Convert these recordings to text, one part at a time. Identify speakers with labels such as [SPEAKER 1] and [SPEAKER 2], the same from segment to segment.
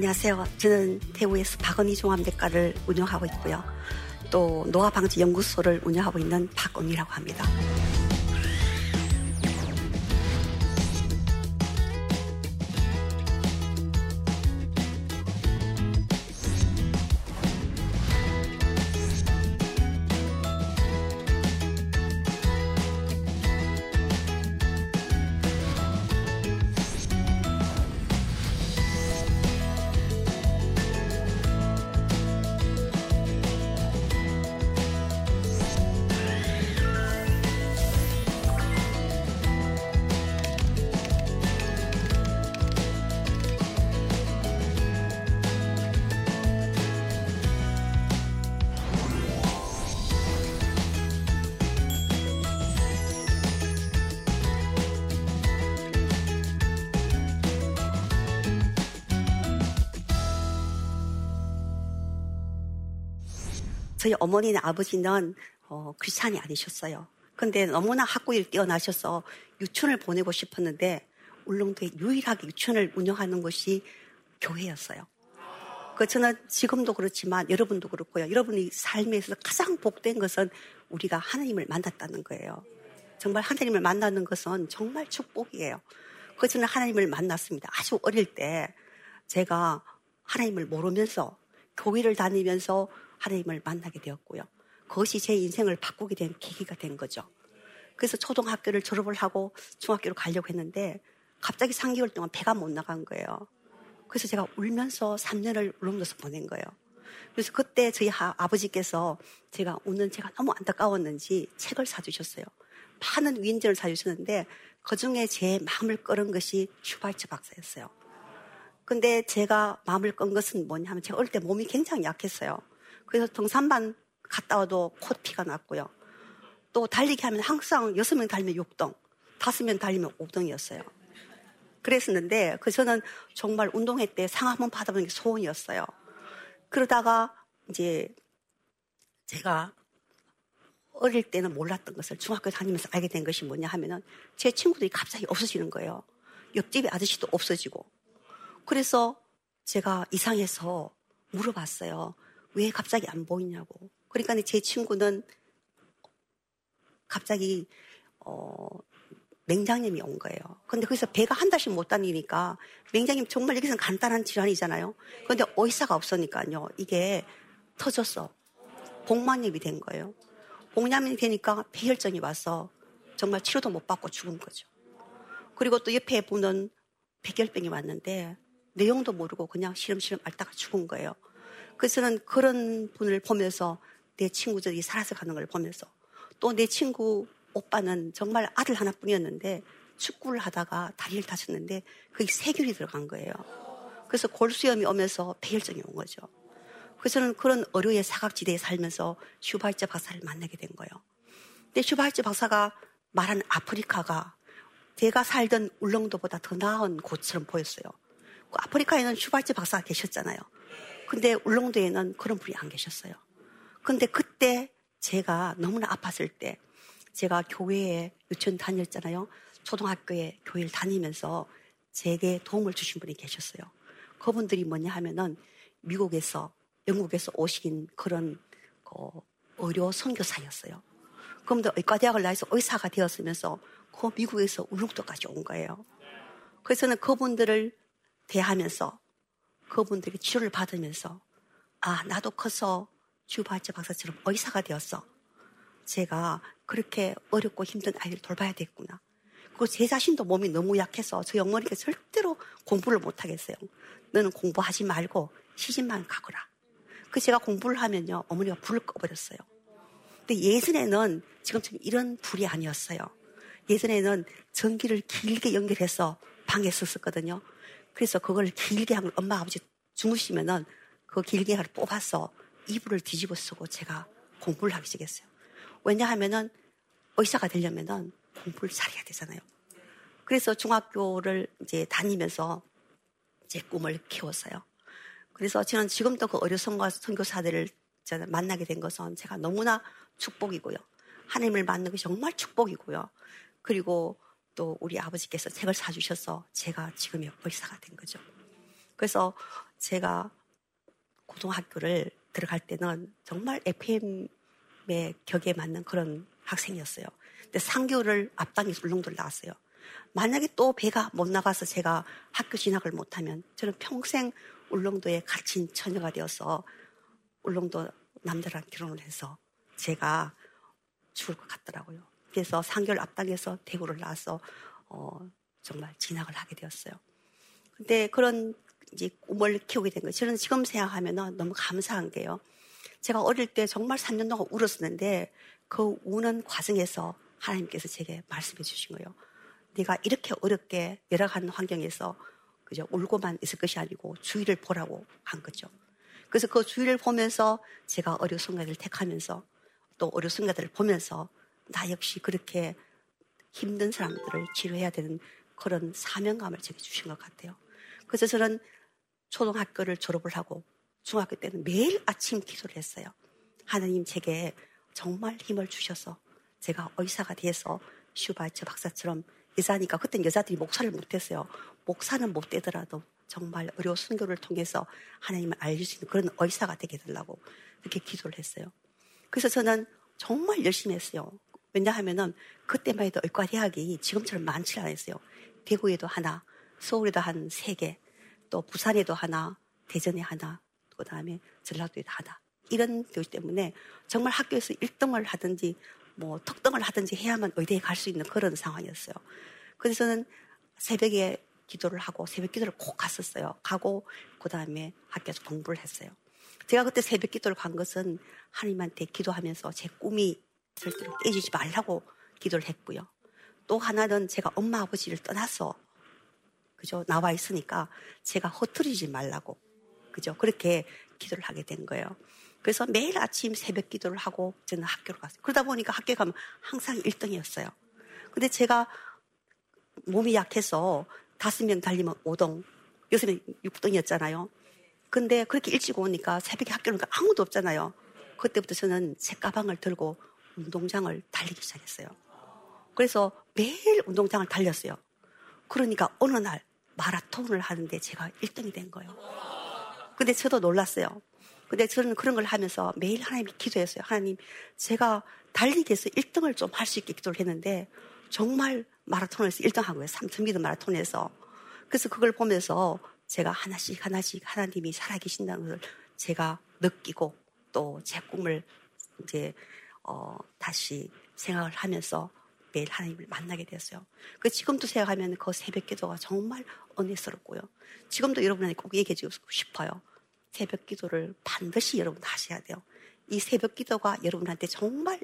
[SPEAKER 1] 안녕하세요. 저는 대구에서 박은희 종합내과를 운영하고 있고요. 또 노화방지 연구소를 운영하고 있는 박은희라고 합니다. 저희 어머니나 아버지는 어, 크리스찬이 아니셨어요. 근데 너무나 학구일 뛰어나셔서 유치원을 보내고 싶었는데 울릉도에 유일하게 유치원을 운영하는 것이 교회였어요. 그 저는 지금도 그렇지만 여러분도 그렇고요. 여러분이 삶에서 가장 복된 것은 우리가 하나님을 만났다는 거예요. 정말 하나님을 만나는 것은 정말 축복이에요. 그 저는 하나님을 만났습니다. 아주 어릴 때 제가 하나님을 모르면서 교회를 다니면서 하나님을 만나게 되었고요. 그것이 제 인생을 바꾸게 된 계기가 된 거죠. 그래서 초등학교를 졸업을 하고 중학교로 가려고 했는데 갑자기 3개월 동안 배가 못 나간 거예요. 그래서 제가 울면서 3년을 울릉도서 보낸 거예요. 그래서 그때 저희 하, 아버지께서 제가 우는 제가 너무 안타까웠는지 책을 사주셨어요. 많은 위인전을 사주셨는데 그 중에 제 마음을 끌은 것이 슈바이처 박사였어요. 근데 제가 마음을 끈 것은 뭐냐면 제가 어릴 때 몸이 굉장히 약했어요. 그래서 등산반 갔다 와도 코피가 났고요. 또 달리기 하면 항상 여섯 명 달리면 6등, 다섯 명 달리면 5등이었어요. 그랬었는데 그 저는 정말 운동회 때 상 한 번 받아보는 게 소원이었어요. 그러다가 이제 제가 어릴 때는 몰랐던 것을 중학교 다니면서 알게 된 것이 뭐냐 하면은 제 친구들이 갑자기 없어지는 거예요. 옆집의 아저씨도 없어지고. 그래서 제가 이상해서 물어봤어요. 왜 갑자기 안 보이냐고. 그러니까 제 친구는 갑자기 어 맹장염이 온 거예요. 근데 거기서 배가 한 달씩 못 다니니까 맹장염 정말 여기서는 간단한 질환이잖아요. 그런데 의사가 없으니까요. 이게 터졌어. 복만염이 된 거예요. 복만염이 되니까 폐혈증이 와서 정말 치료도 못 받고 죽은 거죠. 그리고 또 옆에 보는 백혈병이 왔는데 내용도 모르고 그냥 시름시름 앓다가 죽은 거예요. 그래서 는 그런 분을 보면서 내 친구들이 살아서 가는 걸 보면서 또 내 친구 오빠는 정말 아들 하나뿐이었는데 축구를 하다가 다리를 다쳤는데 그게 세균이 들어간 거예요. 그래서 골수염이 오면서 패혈증이 온 거죠. 그래서 는 그런 의료의 사각지대에 살면서 슈바이처 박사를 만나게 된 거예요. 근데 슈바이처 박사가 말하는 아프리카가 제가 살던 울릉도보다 더 나은 곳처럼 보였어요. 그 아프리카에는 슈바이처 박사가 계셨잖아요. 근데 울릉도에는 그런 분이 안 계셨어요. 근데 그때 제가 너무나 아팠을 때 제가 교회에 유치원 다녔잖아요. 초등학교에 교회를 다니면서 제게 도움을 주신 분이 계셨어요. 그분들이 뭐냐 하면은 미국에서 영국에서 오신 그런 그 의료 선교사였어요. 그럼도 의과대학을 나와서 의사가 되었으면서 그 미국에서 울릉도까지 온 거예요. 그래서는 그분들을 대하면서 그분들이 치료를 받으면서 아 나도 커서 주바이처 박사처럼 의사가 되었어. 제가 그렇게 어렵고 힘든 아이를 돌봐야 되겠구나. 그리고 제 자신도 몸이 너무 약해서 저희 어머니가 절대로 공부를 못 하겠어요. 너는 공부하지 말고 시집만 가거라. 그 제가 공부를 하면요 어머니가 불을 꺼버렸어요. 근데 예전에는 지금처럼 이런 불이 아니었어요. 예전에는 전기를 길게 연결해서 방에 썼었거든요. 그래서 그걸 길게 한 걸 엄마 아버지 주무시면은 그 길게 를 뽑아서 이불을 뒤집어 쓰고 제가 공부를 하기 시작했어요. 왜냐하면은 의사가 되려면은 공부를 잘해야 되잖아요. 그래서 중학교를 이제 다니면서 제 꿈을 키웠어요. 그래서 저는 지금도 그 의료 선교사들을 만나게 된 것은 제가 너무나 축복이고요. 하나님을 만나는 것이 정말 축복이고요. 그리고 또 우리 아버지께서 책을 사주셔서 제가 지금의 의사가 된 거죠. 그래서 제가 고등학교를 들어갈 때는 정말 FM의 격에 맞는 그런 학생이었어요. 근데 3개월을 앞당겨서 울릉도를 나왔어요. 만약에 또 배가 못 나가서 제가 학교 진학을 못하면 저는 평생 울릉도에 갇힌 처녀가 되어서 울릉도 남자랑 결혼을 해서 제가 죽을 것 같더라고요. 그래서 3개월 앞당겨서 대구를 나와서 어, 정말 진학을 하게 되었어요. 근데 그런 이제 꿈을 키우게 된 거예요. 저는 지금 생각하면 너무 감사한 게요. 제가 어릴 때 정말 3년 동안 울었었는데 그 우는 과정에서 하나님께서 제게 말씀해 주신 거예요. 네가 이렇게 어렵게 열악한 환경에서 그죠 울고만 있을 것이 아니고 주위를 보라고 한 거죠. 그래서 그 주위를 보면서 제가 어려운 순간을 택하면서 또 어려운 순간들을 보면서 나 역시 그렇게 힘든 사람들을 치료해야 되는 그런 사명감을 제게 주신 것 같아요. 그래서 저는 초등학교를 졸업을 하고 중학교 때는 매일 아침 기도를 했어요. 하나님 제게 정말 힘을 주셔서 제가 의사가 돼서 슈바이처 박사처럼 여자니까 그땐 여자들이 목사를 못했어요. 목사는 못 되더라도 정말 어려운 순교를 통해서 하나님을 알릴 수 있는 그런 의사가 되게 되려고 이렇게 기도를 했어요. 그래서 저는 정말 열심히 했어요. 왜냐 하면은 그때만 해도 의과 대학이 지금처럼 많지 않았어요. 대구에도 하나, 서울에도 한 세 개, 또 부산에도 하나, 대전에 하나, 그 다음에 전라도에도 하나. 이런 교시 때문에 정말 학교에서 1등을 하든지 뭐 특등을 하든지 해야만 의대에 갈 수 있는 그런 상황이었어요. 그래서 저는 새벽에 기도를 하고 새벽 기도를 꼭 갔었어요. 가고 그 다음에 학교에서 공부를 했어요. 제가 그때 새벽 기도를 간 것은 하나님한테 기도하면서 제 꿈이 절대로 깨지지 말라고 기도를 했고요. 또 하나는 제가 엄마 아버지를 떠나서 그죠 나와 있으니까 제가 허투리지 말라고 그죠 그렇게 기도를 하게 된 거예요. 그래서 매일 아침 새벽 기도를 하고 저는 학교를 갔어요. 그러다 보니까 학교에 가면 항상 1등이었어요. 근데 제가 몸이 약해서 다섯 명 달리면 5등, 여섯 명 6등이었잖아요. 근데 그렇게 일찍 오니까 새벽에 학교를 가니까 아무도 없잖아요. 그때부터 저는 제 가방을 들고 운동장을 달리기 시작했어요. 그래서 매일 운동장을 달렸어요. 그러니까 어느 날 마라톤을 하는데 제가 1등이 된 거예요. 근데 저도 놀랐어요. 근데 저는 그런 걸 하면서 매일 하나님이 기도했어요. 하나님, 제가 달리기에서 1등을 좀 할 수 있게 기도를 했는데 정말 마라톤에서 1등 하고요. 3,000m 마라톤에서. 그래서 그걸 보면서 제가 하나씩 하나씩 하나님이 살아계신다는 것을 제가 느끼고 또 제 꿈을 이제 어, 다시 생각을 하면서 매일 하나님을 만나게 되었어요. 그 지금도 생각하면 그 새벽 기도가 정말 은혜스럽고요. 지금도 여러분한테 꼭 얘기해 주고 싶어요. 새벽 기도를 반드시 여러분 하셔야 돼요. 이 새벽 기도가 여러분한테 정말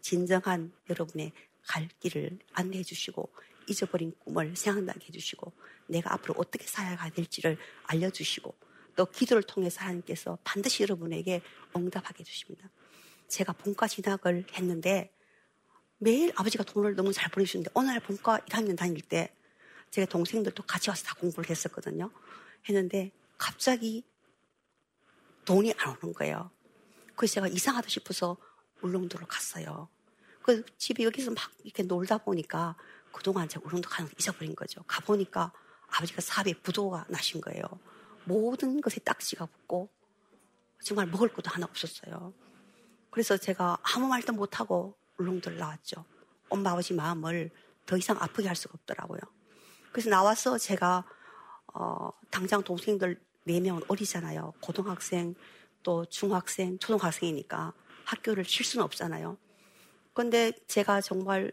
[SPEAKER 1] 진정한 여러분의 갈 길을 안내해 주시고 잊어버린 꿈을 생각나게 해주시고 내가 앞으로 어떻게 살아가야 될지를 알려주시고 또 기도를 통해서 하나님께서 반드시 여러분에게 응답하게 해주십니다. 제가 본과 진학을 했는데 매일 아버지가 돈을 너무 잘 보내주시는데 어느 날 본과 1학년 다닐 때 제가 동생들도 같이 와서 다 공부를 했었거든요. 했는데 갑자기 돈이 안 오는 거예요. 그래서 제가 이상하다 싶어서 울릉도로 갔어요. 그 집에 여기서 막 이렇게 놀다 보니까 그동안 제가 울릉도 가는 걸 잊어버린 거죠. 가보니까 아버지가 사업에 부도가 나신 거예요. 모든 것에 딱지가 붙고 정말 먹을 것도 하나 없었어요. 그래서 제가 아무 말도 못하고 울릉도를 나왔죠. 엄마 아버지 마음을 더 이상 아프게 할 수가 없더라고요. 그래서 나와서 제가 어, 당장 동생들 4명은 어리잖아요. 고등학생, 또 중학생, 초등학생이니까 학교를 칠 수는 없잖아요. 그런데 제가 정말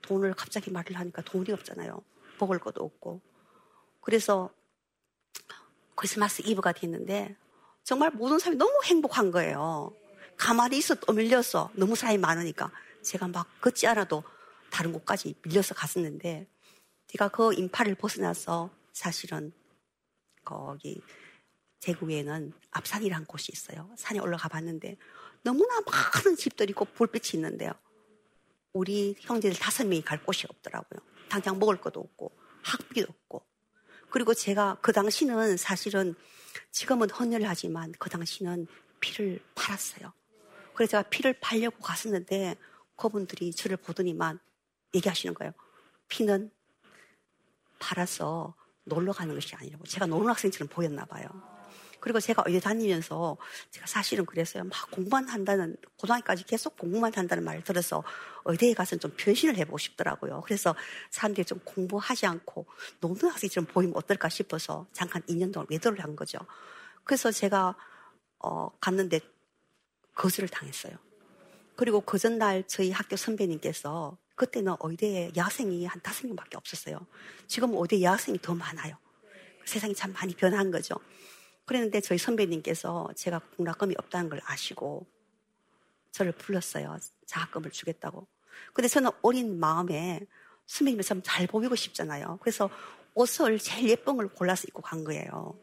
[SPEAKER 1] 돈을 갑자기 말을 하니까 돈이 없잖아요. 먹을 것도 없고. 그래서 크리스마스 이브가 됐는데 정말 모든 사람이 너무 행복한 거예요. 가만히 있어 또 밀려서 너무 사람이 많으니까 제가 막 걷지 않아도 다른 곳까지 밀려서 갔었는데 제가 그 인파를 벗어나서 사실은 거기 대구에는 앞산이라는 곳이 있어요. 산에 올라가 봤는데 너무나 많은 집들이 있고 불빛이 있는데요. 우리 형제들 다섯 명이 갈 곳이 없더라고요. 당장 먹을 것도 없고 학비도 없고 그리고 제가 그 당시는 사실은 지금은 헌혈하지만 그 당시는 피를 팔았어요. 그래서 제가 피를 팔려고 갔었는데 그분들이 저를 보더니만 얘기하시는 거예요. 피는 팔아서 놀러 가는 것이 아니라고 제가 노는 학생처럼 보였나 봐요. 그리고 제가 의대 다니면서 제가 사실은 그랬어요. 막 공부만 한다는 고등학교까지 계속 공부만 한다는 말을 들어서 의대에 가서 좀 변신을 해보고 싶더라고요. 그래서 사람들이 좀 공부하지 않고 노는 학생처럼 보이면 어떨까 싶어서 잠깐 2년 동안 외도를 한 거죠. 그래서 제가 어, 갔는데 거절을 당했어요. 그리고 그 전날 저희 학교 선배님께서 그때는 의대에 여학생이 한 다섯 명밖에 없었어요. 지금 의대 여학생이 더 많아요. 세상이 참 많이 변한 거죠. 그랬는데 저희 선배님께서 제가 공락금이 없다는 걸 아시고 저를 불렀어요. 장학금을 주겠다고. 근데 저는 어린 마음에 선배님이 참잘 보이고 싶잖아요. 그래서 옷을 제일 예쁜 걸 골라서 입고 간 거예요.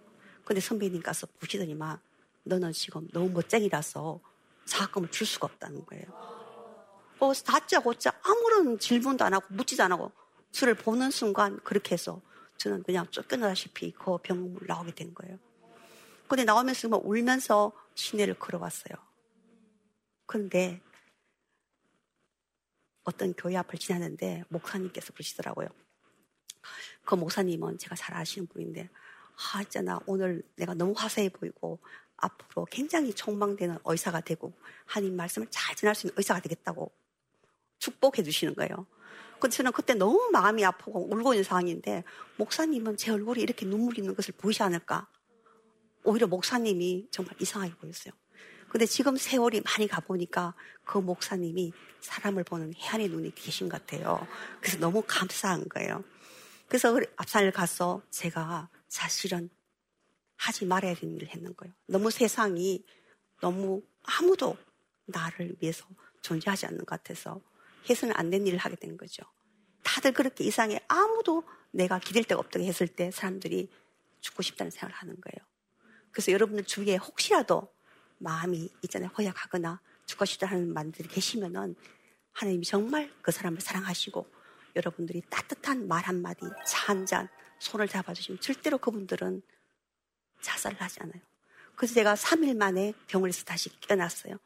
[SPEAKER 1] 근데 선배님 가서 보시더니만 너는 지금 너무 멋쟁이라서 장학금을 줄 수가 없다는 거예요. 어, 다짜고짜 아무런 질문도 안 하고 묻지도 안 하고 저를 보는 순간 그렇게 해서 저는 그냥 쫓겨나다시피 그 병원을 나오게 된 거예요. 근데 나오면서 막 울면서 시내를 걸어왔어요. 그런데 어떤 교회 앞을 지나는데 목사님께서 그러시더라고요. 그 목사님은 제가 잘 아시는 분인데, 아, 있잖아. 오늘 내가 너무 화사해 보이고, 앞으로 굉장히 촉망되는 의사가 되고, 하나님 말씀을 잘 전할 수 있는 의사가 되겠다고 축복해 주시는 거예요. 근데 저는 그때 너무 마음이 아프고 울고 있는 상황인데, 목사님은 제 얼굴이 이렇게 눈물이 있는 것을 보이지 않을까? 오히려 목사님이 정말 이상하게 보였어요. 근데 지금 세월이 많이 가보니까 그 목사님이 사람을 보는 해안의 눈이 계신 것 같아요. 그래서 너무 감사한 거예요. 그래서 앞산을 가서 제가 사실은 하지 말아야 되는 일을 했는 거예요. 너무 세상이 너무 아무도 나를 위해서 존재하지 않는 것 같아서 해서는 안 된 일을 하게 된 거죠. 다들 그렇게 이상해 아무도 내가 기댈 데가 없다고 했을 때 사람들이 죽고 싶다는 생각을 하는 거예요. 그래서 여러분들 주위에 혹시라도 마음이 있잖아요. 허약하거나 죽고 싶다 하는 분들이 계시면은 하나님이 정말 그 사람을 사랑하시고 여러분들이 따뜻한 말 한마디, 차 한 잔, 손을 잡아주시면 절대로 그분들은 자살을 하지 않아요. 그래서 제가 3일 만에 병원에서 다시 깨어났어요.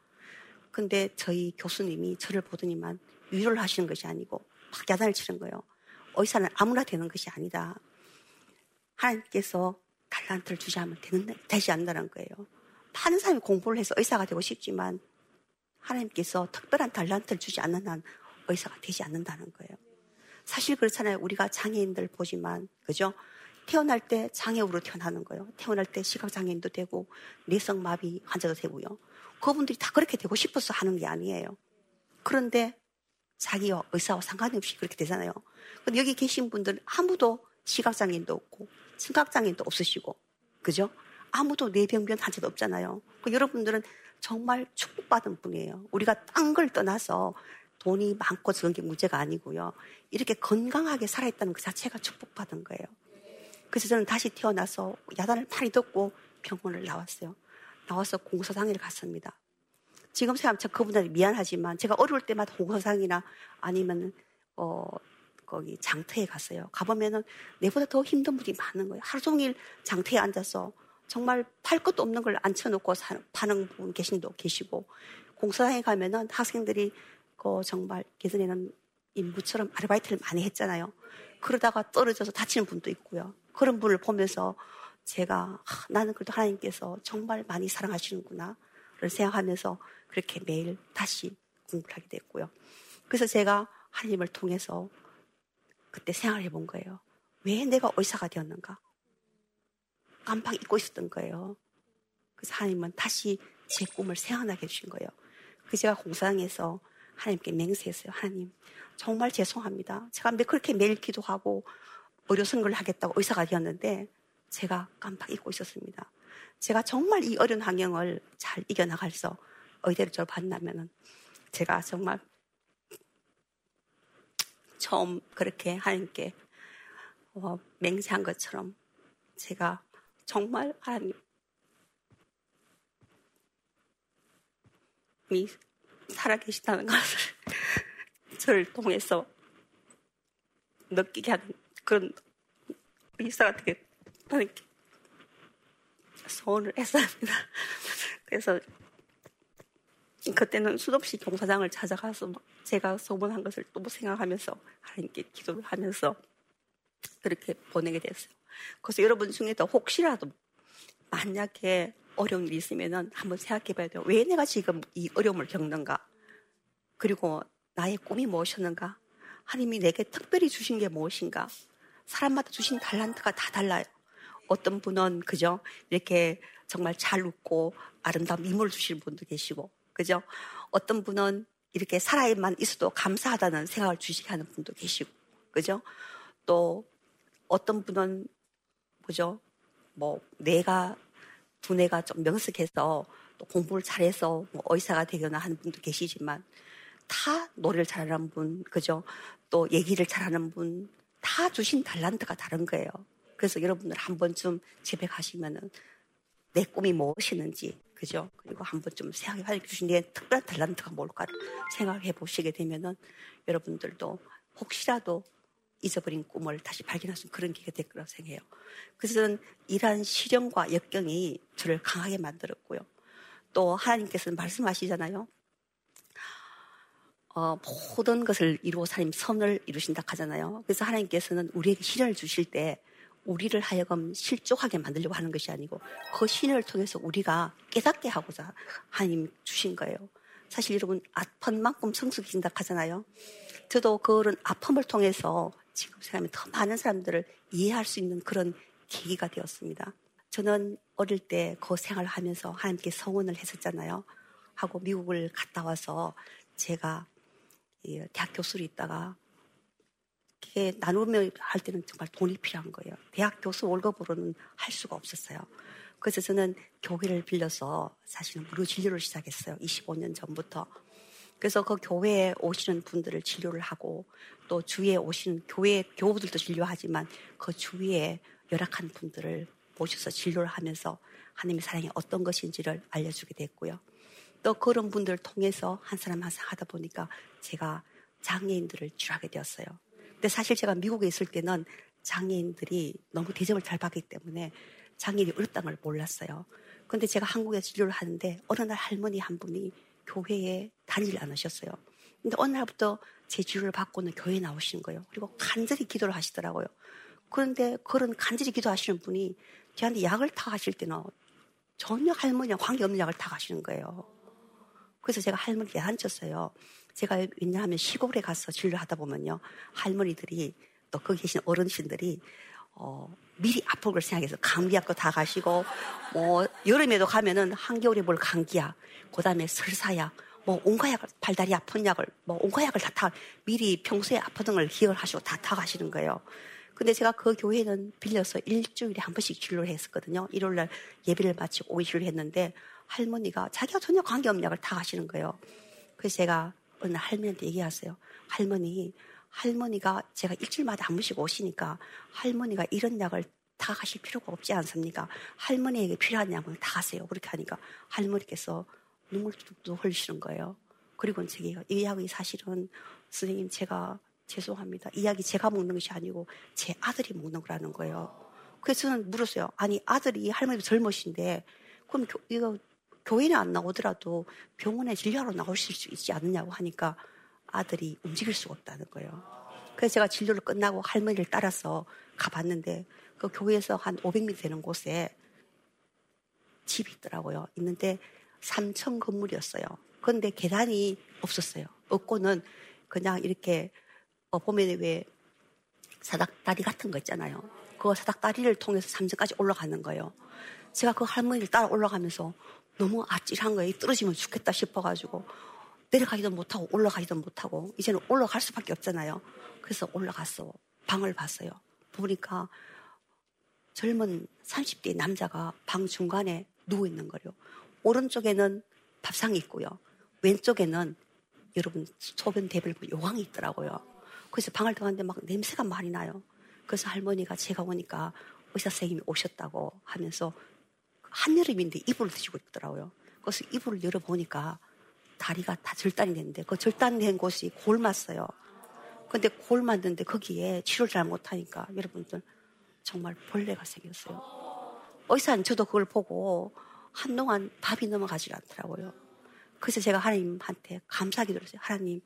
[SPEAKER 1] 근데 저희 교수님이 저를 보더니만 위로를 하시는 것이 아니고 막 야단을 치는 거예요. 의사는 아무나 되는 것이 아니다. 하나님께서 달란트를 주지 않으면 되는, 되지 않는다는 거예요. 많은 사람이 공부를 해서 의사가 되고 싶지만 하나님께서 특별한 달란트를 주지 않는 한 의사가 되지 않는다는 거예요. 사실 그렇잖아요. 우리가 장애인들 보지만, 그죠? 태어날 때 장애우로 태어나는 거예요. 태어날 때 시각장애인도 되고, 뇌성마비 환자도 되고요. 그분들이 다 그렇게 되고 싶어서 하는 게 아니에요. 그런데 자기와 의사와 상관 없이 그렇게 되잖아요. 근데 여기 계신 분들은 아무도 시각장애인도 없고, 청각장애인도 없으시고, 그죠? 아무도 뇌병변 환자도 없잖아요. 그 여러분들은 정말 축복받은 분이에요. 우리가 딴 걸 떠나서 돈이 많고 적은 게 문제가 아니고요. 이렇게 건강하게 살아있다는 그 자체가 축복받은 거예요. 그래서 저는 다시 태어나서 야단을 많이 듣고 병원을 나왔어요. 나와서 공소상회를 갔습니다. 지금 생각하면 그분들이 미안하지만 제가 어려울 때마다 공소상이나 아니면 어 거기 장터에 갔어요. 가보면은 내보다 더 힘든 분이 많은 거예요. 하루 종일 장터에 앉아서 정말 팔 것도 없는 걸 앉혀놓고 파는 분 계신도 계시고 공사장에 가면은 학생들이 그 정말 예전에는 인부처럼 아르바이트를 많이 했잖아요. 그러다가 떨어져서 다치는 분도 있고요. 그런 분을 보면서 제가 아, 나는 그래도 하나님께서 정말 많이 사랑하시는구나를 생각하면서 그렇게 매일 다시 공부를 하게 됐고요. 그래서 제가 하나님을 통해서 그때 생각을 해본 거예요. 왜 내가 의사가 되었는가? 깜빡 잊고 있었던 거예요. 그래서 하나님은 다시 제 꿈을 생각나게 해주신 거예요. 그 제가 공상에서 하나님께 맹세했어요. 하나님, 정말 죄송합니다. 제가 그렇게 매일 기도하고 의료 선거를 하겠다고 의사가 되었는데 제가 깜빡 잊고 있었습니다. 제가 정말 이 어려운 환경을 잘 이겨나갈서 의대를 졸업한다면 제가 정말 처음 그렇게 하나님께 어, 맹세한 것처럼 제가 정말 하나님이 살아계시다는 것을 저를 통해서 느끼게 하는 그런 의사가 되게 하나님께 소원을 했습니다. 그래서 그때는 수없이 경사장을 찾아가서 제가 소문한 것을 또 생각하면서 하나님께 기도를 하면서 그렇게 보내게 됐어요. 그래서 여러분 중에도 혹시라도 만약에 어려운 일이 있으면은 한번 생각해 봐야 돼요. 왜 내가 지금 이 어려움을 겪는가? 그리고 나의 꿈이 무엇이었는가? 하나님이 내게 특별히 주신 게 무엇인가? 사람마다 주신 달란트가 다 달라요. 어떤 분은 그죠? 이렇게 정말 잘 웃고 아름다운 미모를 주시는 분도 계시고, 그죠? 어떤 분은 이렇게 살아만 있어도 감사하다는 생각을 주시게 하는 분도 계시고, 그죠? 또 어떤 분은 그죠? 뭐 내가 두뇌가 좀 명석해서 또 공부를 잘해서 뭐 의사가 되거나 하는 분도 계시지만 다 노래를 잘하는 분, 그죠? 또 얘기를 잘하는 분, 다 주신 달란트가 다른 거예요. 그래서 여러분들 한 번쯤 집에 가시면은 내 꿈이 무엇이는지, 그죠? 그리고 한 번쯤 생각해 주신 내 특별한 달란트가 뭘까 생각해 보시게 되면은 여러분들도 혹시라도 잊어버린 꿈을 다시 발견할 수 있는 그런 기회가 될 거라고 생각해요. 그래서 저는 이러한 시련과 역경이 저를 강하게 만들었고요. 또 하나님께서는 말씀하시잖아요. 어, 모든 것을 이루어 하나님 선을 이루신다 하잖아요. 그래서 하나님께서는 우리에게 시련을 주실 때 우리를 하여금 실족하게 만들려고 하는 것이 아니고 그 신을 통해서 우리가 깨닫게 하고자 하나님 주신 거예요. 사실 여러분 아픈 만큼 성숙해진다 하잖아요. 저도 그런 아픔을 통해서 지금 생각하면 더 많은 사람들을 이해할 수 있는 그런 계기가 되었습니다. 저는 어릴 때 그 생활을 하면서 하나님께 성원을 했었잖아요. 하고 미국을 갔다 와서 제가 대학 교수로 있다가 그게 나누며 할 때는 정말 돈이 필요한 거예요. 대학 교수 월급으로는 할 수가 없었어요. 그래서 저는 교회를 빌려서 사실은 무료 진료를 시작했어요. 25년 전부터. 그래서 그 교회에 오시는 분들을 진료를 하고 또 주위에 오시는 교회 교우들도 진료하지만 그 주위에 열악한 분들을 모셔서 진료를 하면서 하나님의 사랑이 어떤 것인지를 알려주게 됐고요. 또 그런 분들을 통해서 한 사람 한 사람 하다 보니까 제가 장애인들을 치료하게 되었어요. 근데 사실 제가 미국에 있을 때는 장애인들이 너무 대접을 잘 받기 때문에 장애인이 어렵다는 걸 몰랐어요. 근데 제가 한국에 진료를 하는데 어느 날 할머니 한 분이 교회에 다니질 않으셨어요. 근데 어느 날부터 제 치료를 받고는 교회에 나오시는 거예요. 그리고 간절히 기도를 하시더라고요. 그런데 그런 간절히 기도하시는 분이 저한테 약을 타가실 때는 전혀 할머니와 관계없는 약을 타 가시는 거예요. 그래서 제가 할머니께 앉혔어요. 제가 왜냐하면 시골에 가서 진료하다 보면요. 할머니들이 또 거기 계신 어르신들이 어, 미리 아플 걸 생각해서 감기약도 다 가시고 뭐 여름에도 가면은 한겨울에 뭘 감기약, 그다음에 설사약, 뭐 온갖 약을 발다리 아픈 약을 뭐 온갖 약을 다 타 미리 평소에 아프던 걸 기억을 하시고 다 타 가시는 거예요. 근데 제가 그 교회는 빌려서 일주일에 한 번씩 진료를 했었거든요. 일요일 날 예배를 마치고 오이 진료를 했는데 할머니가 자기가 전혀 관계없는 약을 다 가시는 거예요. 그래서 제가 어느 날 할머니한테 얘기하세요. 할머니, 할머니가 제가 일주일마다 한 번씩 오시니까 할머니가 이런 약을 다 가실 필요가 없지 않습니까? 할머니에게 필요한 약을 다 가세요. 그렇게 하니까 할머니께서 눈물 뚝뚝 흘리시는 거예요. 그리고 제가 이 약이 사실은 선생님 제가 죄송합니다. 이 약이 제가 먹는 것이 아니고 제 아들이 먹는 거라는 거예요. 그래서 저는 물었어요. 아니 아들이 할머니도 젊으신데 그럼 교, 이거 교회는 안 나오더라도 병원에 진료하러 나오실 수 있지 않느냐고 하니까 아들이 움직일 수가 없다는 거예요. 그래서 제가 진료를 끝나고 할머니를 따라서 가봤는데 그 교회에서 한 500m 되는 곳에 집이 있더라고요. 있는데 3층 건물이었어요. 그런데 계단이 없었어요. 없고는 그냥 이렇게 어, 보면 왜 사닥다리 같은 거 있잖아요. 그 사닥다리를 통해서 3층까지 올라가는 거예요. 제가 그 할머니를 따라 올라가면서 너무 아찔한 거예요. 떨어지면 죽겠다 싶어가지고 내려가기도 못하고 올라가기도 못하고 이제는 올라갈 수밖에 없잖아요. 그래서 올라갔어. 방을 봤어요. 보니까 젊은 30대 남자가 방 중간에 누워 있는 거예요. 오른쪽에는 밥상이 있고요. 왼쪽에는 여러분 소변 대별 요강이 있더라고요. 그래서 방을 들어갔는데 막 냄새가 많이 나요. 그래서 할머니가 제가 오니까 의사 선생님이 오셨다고 하면서 한여름인데 이불을 드시고 있더라고요. 그래서 이불을 열어보니까 다리가 다 절단이 됐는데 그 절단된 곳이 골맞어요. 근데 골 맞는데 거기에 치료를 잘 못하니까 여러분들 정말 벌레가 생겼어요. 의사는 저도 그걸 보고 한동안 밥이 넘어가지 않더라고요. 그래서 제가 하나님한테 감사하게 들었어요. 하나님,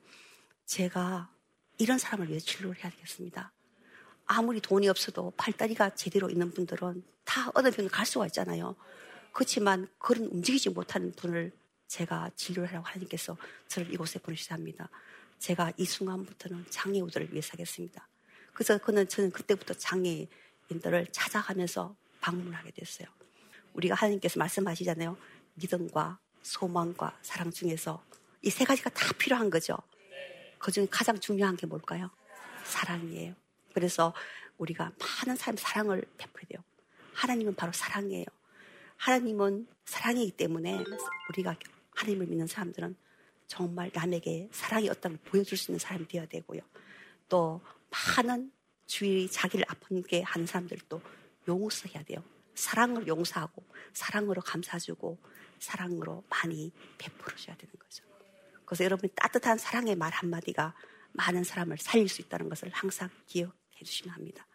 [SPEAKER 1] 제가 이런 사람을 위해 진료를 해야 되겠습니다. 아무리 돈이 없어도 팔다리가 제대로 있는 분들은 다 어느 병원 갈 수가 있잖아요. 그렇지만 그런 움직이지 못하는 분을 제가 진료를 하라고 하나님께서 저를 이곳에 보내시합니다. 제가 이 순간부터는 장애우들을 위해 서 하겠습니다 그래서 그는 저는 그때부터 장애인들을 찾아가면서 방문하게 됐어요. 우리가 하나님께서 말씀하시잖아요. 믿음과 소망과 사랑 중에서 이 세 가지가 다 필요한 거죠. 그 중에 가장 중요한 게 뭘까요? 사랑이에요. 그래서 우리가 많은 사람 사랑을 베풀어야 돼요. 하나님은 바로 사랑이에요. 하나님은 사랑이기 때문에 우리가 하나님을 믿는 사람들은 정말 남에게 사랑이 어떤 걸 보여줄 수 있는 사람이 되어야 되고요. 또 많은 주위 자기를 아프게 하는 사람들도 용서해야 돼요. 사랑을 용서하고 사랑으로 감사주고 사랑으로 많이 베풀어줘야 되는 거죠. 그래서 여러분이 따뜻한 사랑의 말 한마디가 많은 사람을 살릴 수 있다는 것을 항상 기억해 주시면 합니다.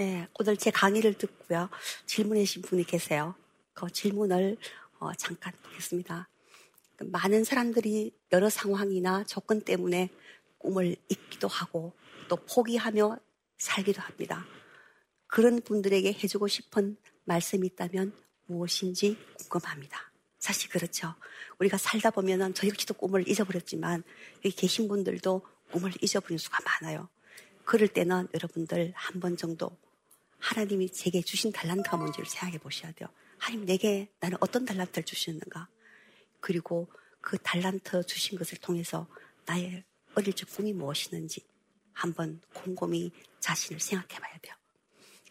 [SPEAKER 1] 오늘 제 강의를 듣고요. 질문해 주신 분이 계세요. 그 질문을 어, 잠깐 보겠습니다. 많은 사람들이 여러 상황이나 조건 때문에 꿈을 잊기도 하고 또 포기하며 살기도 합니다. 그런 분들에게 해주고 싶은 말씀이 있다면 무엇인지 궁금합니다. 사실 그렇죠. 우리가 살다 보면은 저 역시도 꿈을 잊어버렸지만 여기 계신 분들도 꿈을 잊어버린 수가 많아요. 그럴 때는 여러분들 한 번 정도 하나님이 제게 주신 달란트가 뭔지를 생각해 보셔야 돼요. 하나님 내게 나는 어떤 달란트를 주셨는가? 그리고 그 달란트 주신 것을 통해서 나의 어릴 적 꿈이 무엇이는지 한번 곰곰이 자신을 생각해 봐야 돼요.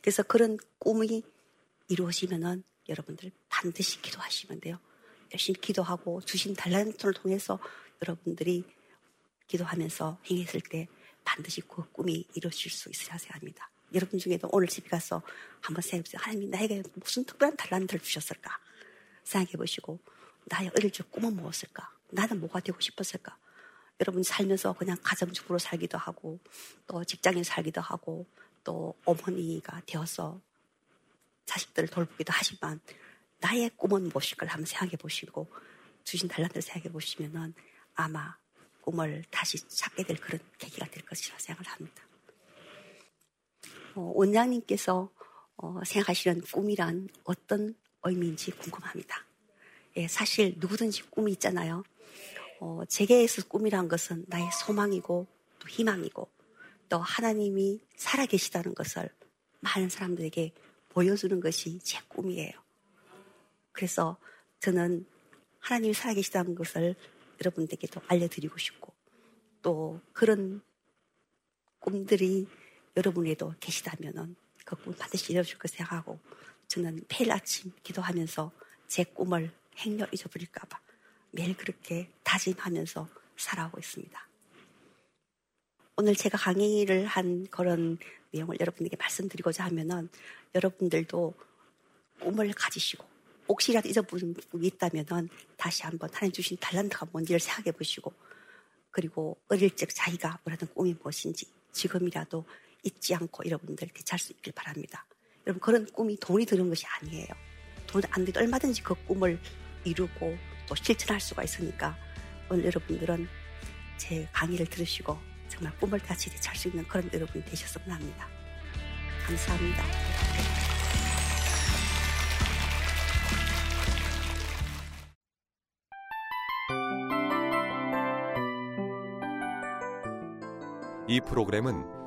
[SPEAKER 1] 그래서 그런 꿈이 이루어지면은 여러분들 반드시 기도하시면 돼요. 열심히 기도하고 주신 달란트를 통해서 여러분들이 기도하면서 행했을 때 반드시 그 꿈이 이루어질 수 있어야 합니다. 여러분 중에도 오늘 집에 가서 한번 생각해보세요. 하나님이 나에게 무슨 특별한 달란트를 주셨을까? 생각해보시고 나의 어릴 적 꿈은 무엇일까? 나는 뭐가 되고 싶었을까? 여러분 살면서 그냥 가정주부로 살기도 하고 또 직장인 살기도 하고 또 어머니가 되어서 자식들을 돌보기도 하지만 나의 꿈은 무엇일까를 한번 생각해 보시고 주신 달란트를 생각해 보시면은 아마 꿈을 다시 찾게 될 그런 계기가 될 것이라 생각을 합니다. 어, 원장님께서 어, 생각하시는 꿈이란 어떤 의미인지 궁금합니다. 예, 사실 누구든지 꿈이 있잖아요. 어, 제게에서 꿈이란 것은 나의 소망이고 또 희망이고 또 하나님이 살아계시다는 것을 많은 사람들에게 보여주는 것이 제 꿈이에요. 그래서 저는 하나님이 살아계시다는 것을 여러분들에게도 알려드리고 싶고 또 그런 꿈들이 여러분에도 계시다면은 그 꿈을 반드시 이뤄줄 거 생각하고 저는 매일 아침 기도하면서 제 꿈을 행여 잊어버릴까봐 매일 그렇게 다짐하면서 살아오고 있습니다. 오늘 제가 강의를 한 그런 내용을 여러분에게 말씀드리고자 하면은 여러분들도 꿈을 가지시고 혹시라도 잊어버린 꿈이 있다면은 다시 한번 하나님 주신 달란트가 뭔지를 생각해 보시고 그리고 어릴 적 자기가 원하던 꿈이 무엇인지 지금이라도 잊지 않고 여러분들 되찾을 수 있길 바랍니다. 여러분 그런 꿈이 돈이 드는 것이 아니에요. 돈안 들도 얼마든지 그 꿈을 이루고 또 실천할 수가 있으니까 오늘 여러분들은 제 강의를 들으시고 정말 꿈을 다시 되찾을 수 있는 그런 여러분이 되셨으면 합니다. 감사합니다.
[SPEAKER 2] 이 프로그램은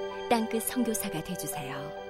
[SPEAKER 3] 땅끝 성교사가 되주세요